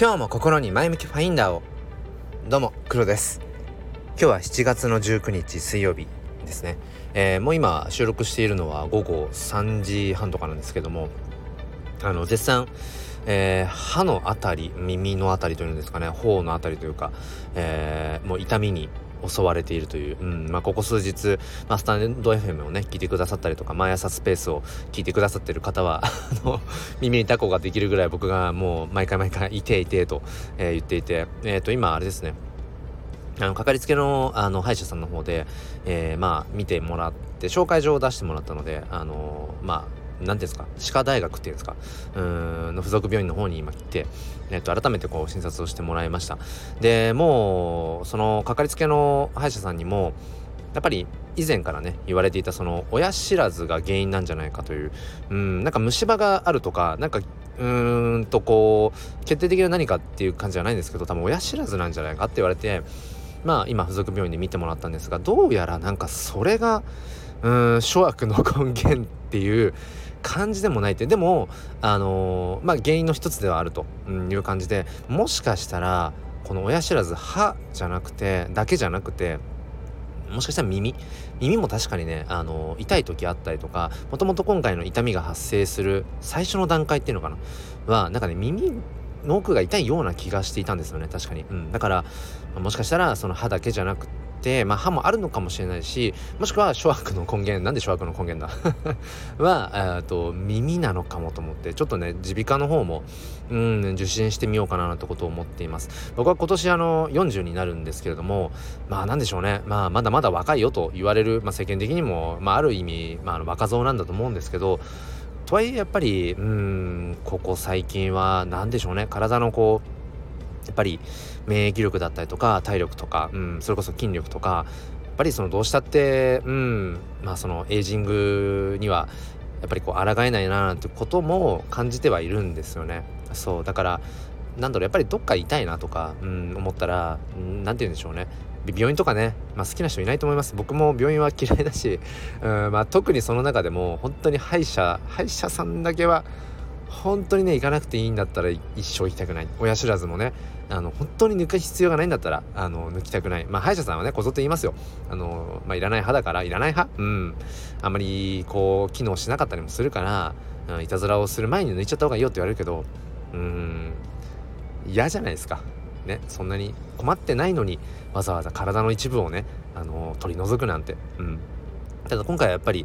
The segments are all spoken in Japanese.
今日も心に前向きファインダーを。どうも黒です。今日は7月の19日水曜日ですね、えー、もう今収録しているのは午後3時半とかなんですけどもあの絶賛えー、歯のあたり耳のあたりというんですかね頬のあたりというか、えー、もう痛みに襲われているという、うんまあ、ここ数日、まあ、スタンド FM をね聞いてくださったりとか毎朝スペースを聞いてくださってる方は あの耳にタコができるぐらい僕がもう毎回毎回「いていて」と、えー、言っていて、えー、と今あれですね。あのかかりつけのあの歯医者さんの方で、えー、まあ見てもらって紹介状を出してもらったのであのまあ何ですか？歯科大学っていうんですか？うんの付属病院の方に今来て、えっと、改めてこう診察をしてもらいました。でもうそのかかりつけの歯医者さんにもやっぱり以前からね言われていたその親知らずが原因なんじゃないかといううんなんか虫歯があるとかなんかうーんとこう決定的な何かっていう感じじゃないんですけど多分親知らずなんじゃないかって言われてまあ今付属病院で見てもらったんですがどうやらなんかそれがうん諸悪の根源っていう感じでもないってでもあのー、まあ原因の一つではあるという感じでもしかしたらこの親知らず歯じゃなくてだけじゃなくてもしかしたら耳耳も確かにね、あの、痛い時あったりとかもともと今回の痛みが発生する最初の段階っていうのかな？はなんかね耳の奥が痛いような気がしていたんですよね確かに、うん、だからもしかしたらその歯だけじゃなくて、まあ、歯もあるのかもしれないしもしくは諸悪の根源なんで諸悪の根源だ？はと耳なのかもと思ってちょっとね耳鼻科の方もうん受診してみようかなとことを思っています。僕は今年あの40になるんですけれどもまあなんでしょうね、まあ、まだまだ若いよと言われる、まあ、世間的にも、まあ、ある意味、まあ、若造なんだと思うんですけどとはいえやっぱりうんここ最近は何でしょうね。体のこうやっぱり免疫力だったりとか体力とか、うん、それこそ筋力とかやっぱりそのどうしたってうんまあそのエイジングにはやっぱりこう抗えないななんてことも感じてはいるんですよね。そうだからなんだろうやっぱりどっか痛いなとか、うん、思ったら何て言うんでしょうね。病院とかね、まあ、好きな人いないと思います。僕も病院は嫌いだし、うんまあ、特にその中でも本当に歯医者歯医者さんだけは本当にね行かなくていいんだったら一生行きたくない。親知らずもねあの本当に抜く必要がないんだったらあの抜きたくない。まあ歯医者さんはねこぞって言いますよ。あのまあいらない歯だからいらない歯。うん。あんまりこう機能しなかったりもするから、うん、いたずらをする前に抜いちゃった方がいいよって言われるけどうん嫌じゃないですか。ねそんなに困ってないのにわざわざ体の一部をねあの取り除くなんて。うん。ただ今回はやっぱり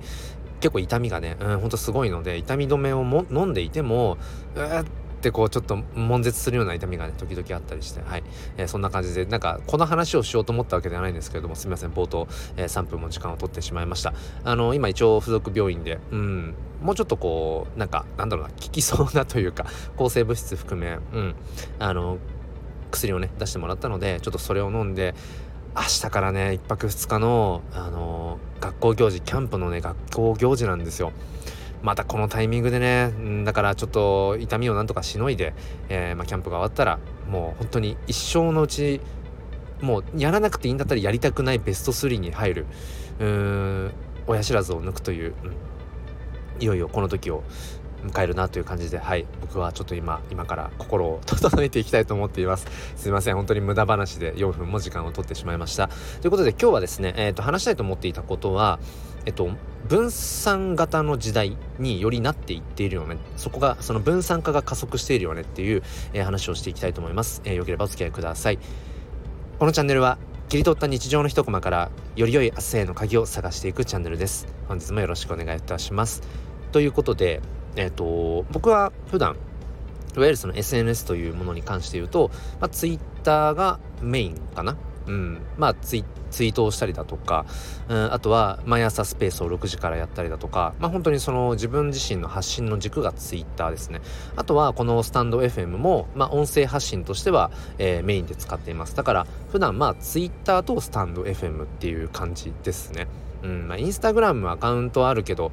結構痛みがね、うん、ほんとすごいので痛み止めをも飲んでいてもうーってこうちょっと悶絶するような痛みがね時々あったりしてはい、えー、そんな感じでなんかこの話をしようと思ったわけではないんですけれどもすみません冒頭、えー、3分も時間を取ってしまいました。あの今一応付属病院でうん。もうちょっとこうなんかなんだろうな効きそうなというか抗生物質含めうん。あの薬をね出してもらったのでちょっとそれを飲んで明日からね1泊2日の、あのー、学校行事キャンプのね学校行事なんですよ。またこのタイミングでねだからちょっと痛みをなんとかしのいで、えー、まあ、キャンプが終わったらもう本当に一生のうちもうやらなくていいんだったらやりたくないベスト3に入るうーん親知らずを抜くという、うん、いよいよこの時を迎えるなという感じではい。僕はちょっと今今から心を整えていきたいと思っています。すいません。本当に無駄話で4分も時間を取ってしまいました。ということで今日はですね、えーと、話したいと思っていたことはえっと、分散型の時代によりなっていっているよね。そこがその分散化が加速しているよねっていう、えー、話をしていきたいと思います、えー、よければお付き合いください。このチャンネルは切り取った日常の一コマからより良い明日への鍵を探していくチャンネルです。本日もよろしくお願いいたします。ということでえっ、ー、と僕は普段いわゆるその SNS というものに関して言うと、まあ、Twitter がメインかな。うん。まあツイ、ツイートをしたりだとか、うん、あとは毎朝スペースを6時からやったりだとか、まあ本当にその自分自身の発信の軸が Twitter ですね。あとはこのスタンド FM も、まあ音声発信としては、えー、メインで使っています。だから普段まあ Twitter とスタンド FM っていう感じですね。うん、まあインスタグラムアカウントあるけど、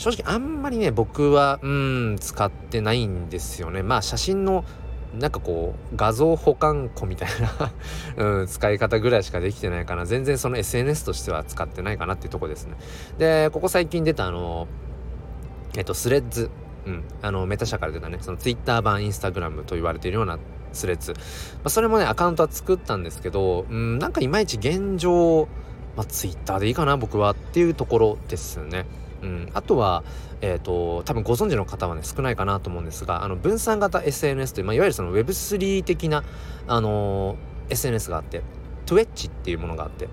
正直あんまりね僕はうん使ってないんですよね。まあ写真のなんかこう画像保管庫みたいな うん、使い方ぐらいしかできてないかな。全然その SNS としては使ってないかなっていうとこですね。でここ最近出たあのえっとスレッズ。うん、あのメタ社から出たね。そのツイッター版インスタグラムと言われているようなスレッズ、まあ、それもねアカウントは作ったんですけどうんなんかいまいち現状まあ、ツイッターでいいかな僕はっていうところですね。うん、あとは、えーと、多分ご存知の方はね少ないかなと思うんですがあの分散型 SNS という、まあ、いわゆるその Web3 的な、あのー、SNS があって Twitch っていうものがあって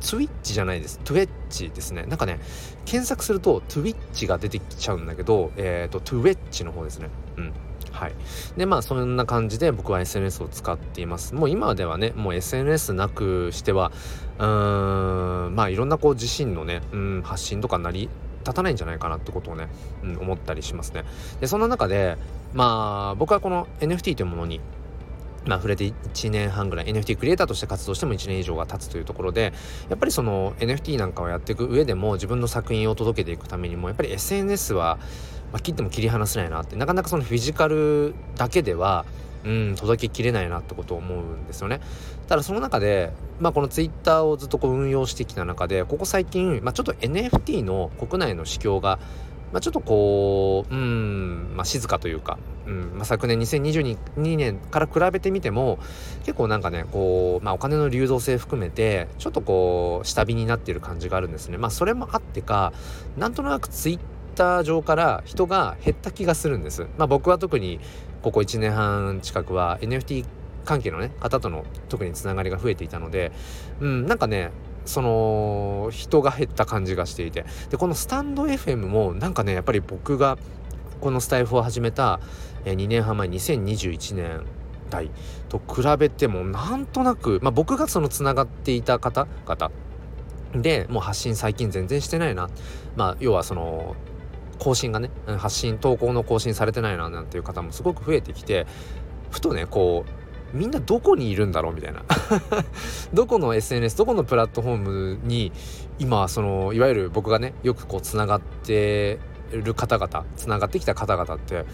Twitch じゃないです。Twitch ですね。なんかね検索すると Twitch が出てきちゃうんだけどえっ、ー、と Twitch の方ですね。うん。はい。で、まあ、そんな感じで僕は SNS を使っています。もう今ではね、もう SNS なくしては、うーん、まあ、いろんなこう自身のね、うん、発信とかなり立たないんじゃないかなってことをね、うん、思ったりしますね。で、そんな中で、まあ、僕はこの NFT というものに、まあ、触れて1年半ぐらい NFT クリエイターとして活動しても1年以上が経つというところでやっぱりその NFT なんかをやっていく上でも自分の作品を届けていくためにもやっぱり SNS はまあ、切っても切り離せないなってなかなかそのフィジカルだけではうん届けきれないなってことを思うんですよねただその中で、まあ、このツイッターをずっとこう運用してきた中でここ最近、まあ、ちょっと NFT の国内の市況がまあ、ちょっとこう、うん、まあ、静かというか、うんまあ、昨年2022年から比べてみても結構なんかねこう、まあ、お金の流動性含めてちょっとこう下火になっている感じがあるんですね。まあ、それもあってかなんとなくツイッター上から人が減った気がするんです。まあ、僕は特にここ1年半近くは NFT 関係のね方との特につながりが増えていたので、うん、なんかねその人が減った感じがしていて。でこのスタンド FM もなんかねやっぱり僕がこのスタイフを始めた2年半前2021年代と比べてもなんとなく、まあ、僕がそのつながっていた方々でもう発信最近全然してないな。まあ要はその更新がね発信投稿の更新されてないななんていう方もすごく増えてきてふとねこうみんなどこにいるんだろうみたいな。どこの SNS どこのプラットフォームに今そのいわゆる僕がねよくこうつながってる方々つながってきた方々って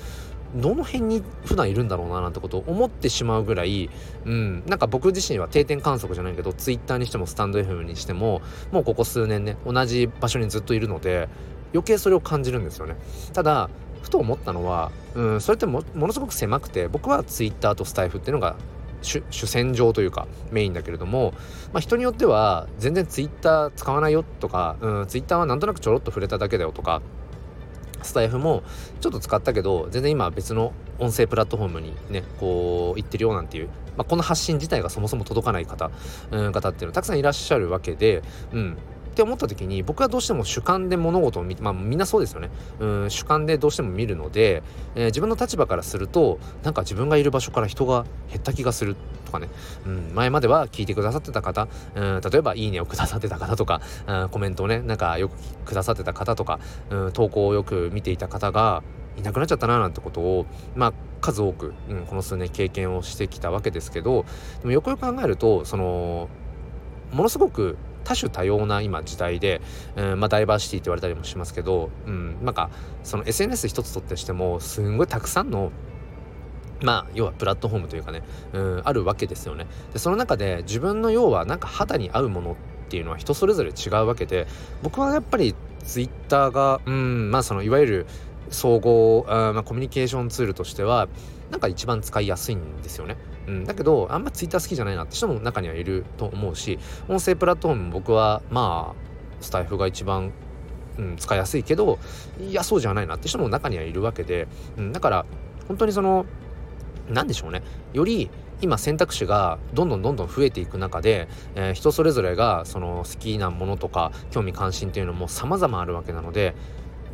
どの辺に普段いるんだろうななんてことを思ってしまうぐらい、うん、なんか僕自身は定点観測じゃないけど、ツイッターにしてもスタンド FM にしても、もうここ数年ね、同じ場所にずっといるので、余計それを感じるんですよね。ただふと思ったのは、うん、それってものすごく狭くて僕はツイッターとスタイフっていうのが主戦場というかメインだけれども、まあ、人によっては全然ツイッター使わないよとか、うん、ツイッターはなんとなくちょろっと触れただけだよとかスタイフもちょっと使ったけど全然今別の音声プラットフォームにねこう行ってるよなんていう、まあ、この発信自体がそもそも届かない方、うん、方っていうのはたくさんいらっしゃるわけで、うん、って思った時に僕はどうしても主観で物事を見まあみんなそうですよね。うん主観でどうしても見るので、えー、自分の立場からするとなんか自分がいる場所から人が減った気がするとかね、うん、前までは聞いてくださってた方、うん、例えばいいねをくださってた方とか、うん、コメントをねなんかよくくださってた方とか、うん、投稿をよく見ていた方がいなくなっちゃったななんてことをまあ数多く、うん、この数年経験をしてきたわけですけどでもよくよく考えるとそのものすごく多種多様な今時代で、うんまあ、ダイバーシティって言われたりもしますけど、うん、なんかその SNS 一つとってしてもすんごいたくさんのまあ要はプラットフォームというかね、うん、あるわけですよね。でその中で自分の要はなんか肌に合うものっていうのは人それぞれ違うわけで僕はやっぱりツイッターがうんまあそのいわゆる総合あ、まあ、コミュニケーションツールとしてはなんか一番使いやすいんですよね。うん、だけどあんまツイッター好きじゃないなって人も中にはいると思うし音声プラットフォーム僕はまあスタイフが一番、うん、使いやすいけどいやそうじゃないなって人も中にはいるわけで、うん、だから本当にその何でしょうね。より今選択肢がどんどんどんどん増えていく中で、えー、人それぞれがその好きなものとか興味関心っていうのも様々あるわけなので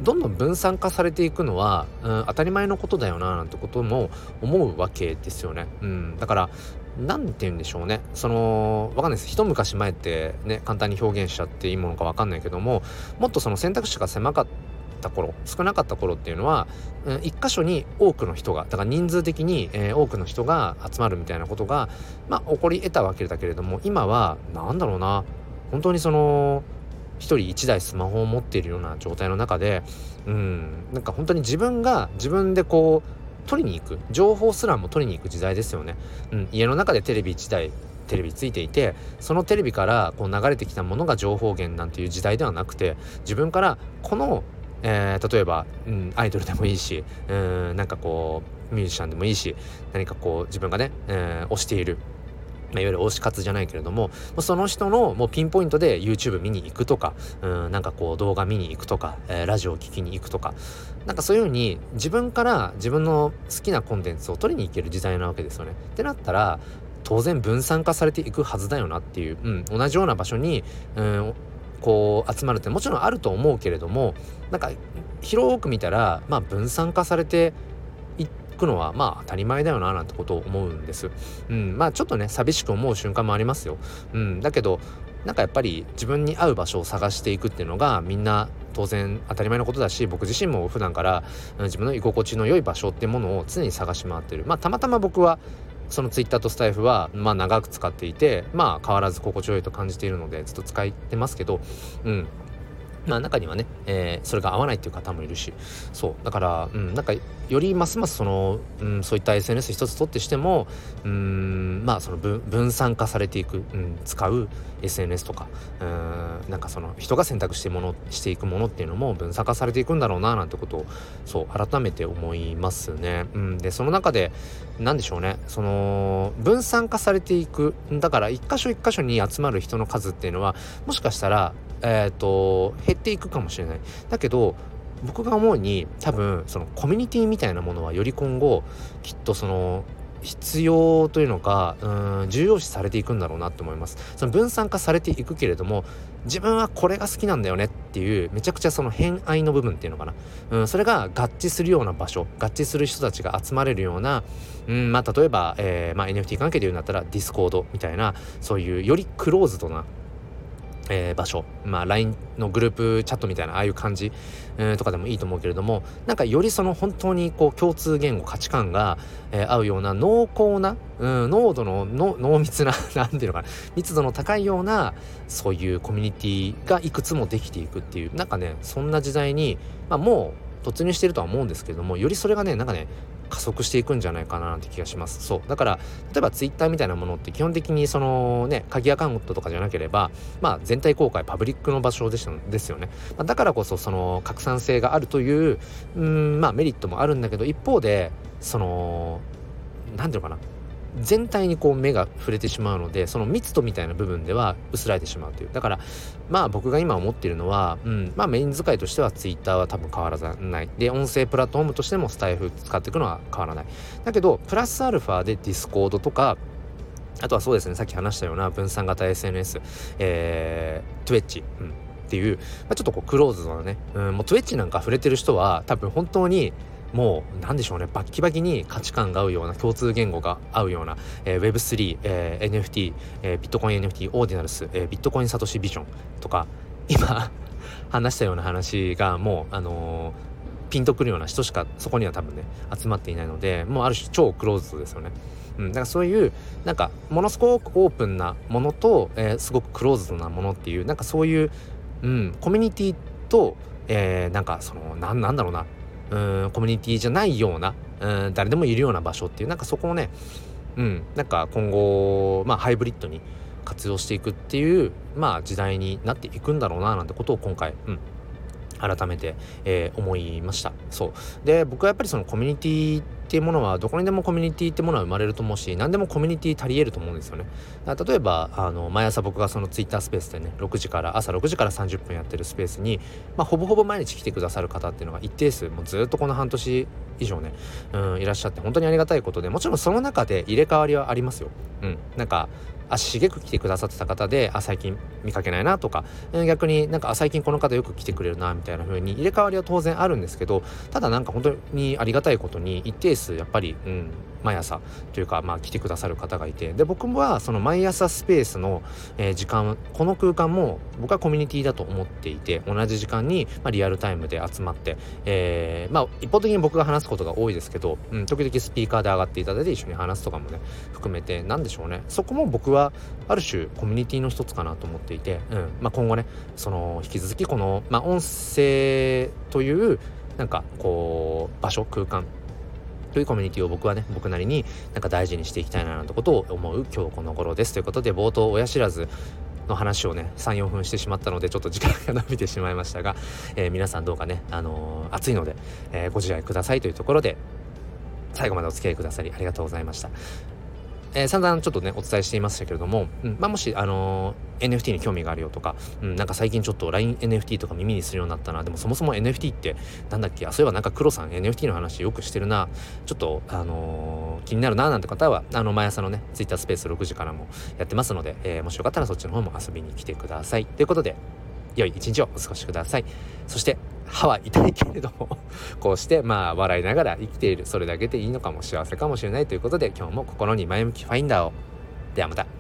どんどん分散化されていくのは、うん、当たり前のことだよななんてことも思うわけですよね。うん、だから何て言うんでしょうね。そのわかんないです。一昔前ってね簡単に表現しちゃっていいものかわかんないけどももっとその選択肢が狭かった頃少なかった頃っていうのは、うん、一箇所に多くの人がだから人数的に、えー、多くの人が集まるみたいなことがまあ起こり得たわけだけれども今は何だろうな。本当にその1人1台スマホを持っているような状態の中でうんなんか本当に自分が自分でこう取りに行く情報すらも取りに行く時代ですよね、うん、家の中でテレビ1台テレビついていてそのテレビからこう流れてきたものが情報源なんていう時代ではなくて自分からこのえー、例えば、うん、アイドルでもいいしうんなんかこうミュージシャンでもいいし何かこう自分がね、えー、推している、いわゆる推し活じゃないけれどもその人のもうピンポイントで YouTube 見に行くとかうんなんかこう動画見に行くとか、えー、ラジオを聴きに行くとかなんかそういうふうに自分から自分の好きなコンテンツを取りに行ける時代なわけですよね。ってなったら当然分散化されていくはずだよなっていう、うん、同じような場所に、うん、こう集まるってもちろんあると思うけれどもなんか広く見たらまあ分散化されてくのはまあ当たり前だよななんてことを思うんです。うん、まあちょっとね寂しく思う瞬間もありますよ。うん、だけどなんかやっぱり自分に合う場所を探していくっていうのがみんな当然当たり前のことだし僕自身も普段から自分の居心地の良い場所ってものを常に探し回ってる。まあたまたま僕はそのツイッターとスタイフはまあ長く使っていてまあ変わらず心地よいと感じているのでずっと使ってますけどうんまあ中にはね、えー、それが合わないっていう方もいるし。そう。だからうんなんかよりますますその、うん、そういった SNS 一つとってしてもうんまあその分散化されていく、うん、使う SNS とかうんなんかその人が選択してものしていくものっていうのも分散化されていくんだろうななんてことをそう改めて思いますね。うん、でその中で何でしょうね。その分散化されていく。だから一箇所一箇所に集まる人の数っていうのはもしかしたらえーと、減っていくかもしれない。だけど僕が思うに多分そのコミュニティみたいなものはより今後きっとその必要というのかうん重要視されていくんだろうなと思います。その分散化されていくけれども自分はこれが好きなんだよねっていうめちゃくちゃその偏愛の部分っていうのかな、うん、それが合致するような場所合致する人たちが集まれるような、うんまあ、例えば、えーまあ、NFT 関係で言うんだったらディスコードみたいなそういうよりクローズドなえー、場所、まあ、LINE のグループチャットみたいなああいう感じ、えー、とかでもいいと思うけれどもなんかよりその本当にこう共通言語価値観が、えー、合うような濃厚な、うん、濃度のの濃密な 何ていうのかな密度の高いようなそういうコミュニティがいくつもできていくっていうなんかねそんな時代に、まあ、もう突入してるとは思うんですけれどもよりそれがねなんかね加速していくんじゃないかなって気がします。そう。だから例えばツイッターみたいなものって基本的にそのね鍵アカウントとかじゃなければまあ全体公開パブリックの場所でしですよね、まあ、だからこそその拡散性があるといううんまあメリットもあるんだけど一方でその何ていうのかな。全体にこう目が触れてしまうのでその密度みたいな部分では薄らいでしまうという。だからまあ僕が今思っているのは、うん、まあメイン使いとしては Twitter は多分変わらない。で音声プラットフォームとしてもスタイフ使っていくのは変わらない。だけどプラスアルファで Discord とかあとはそうですねさっき話したような分散型 SNS、えー、Twitch、うんっていう、まあ、ちょっとこうクローズドなね、うん、もう Twitch なんか触れてる人は多分本当にもう何でしょうねバッキバキに価値観が合うような共通言語が合うような、えー、Web3、えー、NFT、えー、ビットコイン NFT オーディナルス、えー、ビットコインサトシビジョンとか今 話したような話がもうあのー、ピンとくるような人しかそこには多分ね集まっていないのでもうある種超クローズドですよね。うん、だからそういうなんかものすごくオープンなものと、えー、すごくクローズドなものっていうなんかそういう、うん、コミュニティと、えー、なんかそのなんなんだろうなうんコミュニティじゃないようなうん誰でもいるような場所っていうなんかそこをねうんなんか今後まあハイブリッドに活用していくっていうまあ時代になっていくんだろうななんてことを今回、うん、改めて、えー、思いました。そう。で僕はやっぱりそのコミュニティっていうものはどこにでもコミュニティってものは生まれると思うし何でもコミュニティ足り得ると思うんですよね例えばあの毎朝僕がそのツイッタースペースでね6時から朝6時から30分やってるスペースに、まあ、ほぼほぼ毎日来てくださる方っていうのが一定数もうずっとこの半年以上ね、うん、いらっしゃって本当にありがたいことでもちろんその中で入れ替わりはありますよ。うん、なんか足しげく来てくださってた方であ最近見かけないなとか逆になんかあ最近この方よく来てくれるなみたいな風に入れ替わりは当然あるんですけどただなんか本当にありがたいことに一定数やっぱり、うん、毎朝というか、まあ、来てくださる方がいて。で僕はその毎朝スペースの、えー、時間この空間も僕はコミュニティだと思っていて同じ時間に、まあ、リアルタイムで集まって、えー、まあ一方的に僕が話すことが多いですけど、うん、時々スピーカーで上がっていただいて一緒に話すとかもね含めて何でしょうね。そこも僕はある種コミュニティの一つかなと思っていて、うんまあ、今後ねその引き続きこの、まあ、音声というなんかこう場所空間というコミュニティを僕はね僕なりになんか大事にしていきたいななんてことを思う今日この頃ですということで冒頭親知らずの話をね34分してしまったのでちょっと時間が伸びてしまいましたが、えー、皆さんどうかね、あのー、暑いので、えー、ご自愛くださいというところで最後までお付き合いくださりありがとうございました。えー、散々ちょっとねお伝えしていましたけれども、うんまあ、もし、あのー、NFT に興味があるよとか、うん、なんか最近ちょっと LINENFT とか耳にするようになったなでもそもそも NFT ってなんだっけあそういえばなんか黒さん NFT の話よくしてるなちょっと、あのー、気になるななんて方はあの毎朝のね Twitter スペース6時からもやってますので、えもしよかったらそっちの方も遊びに来てください。ということで良い一日をお過ごしください。そして歯は痛いけれども こうしてまあ笑いながら生きている。それだけでいいのかも幸せかもしれないということで今日も心に前向きファインダーを。ではまた。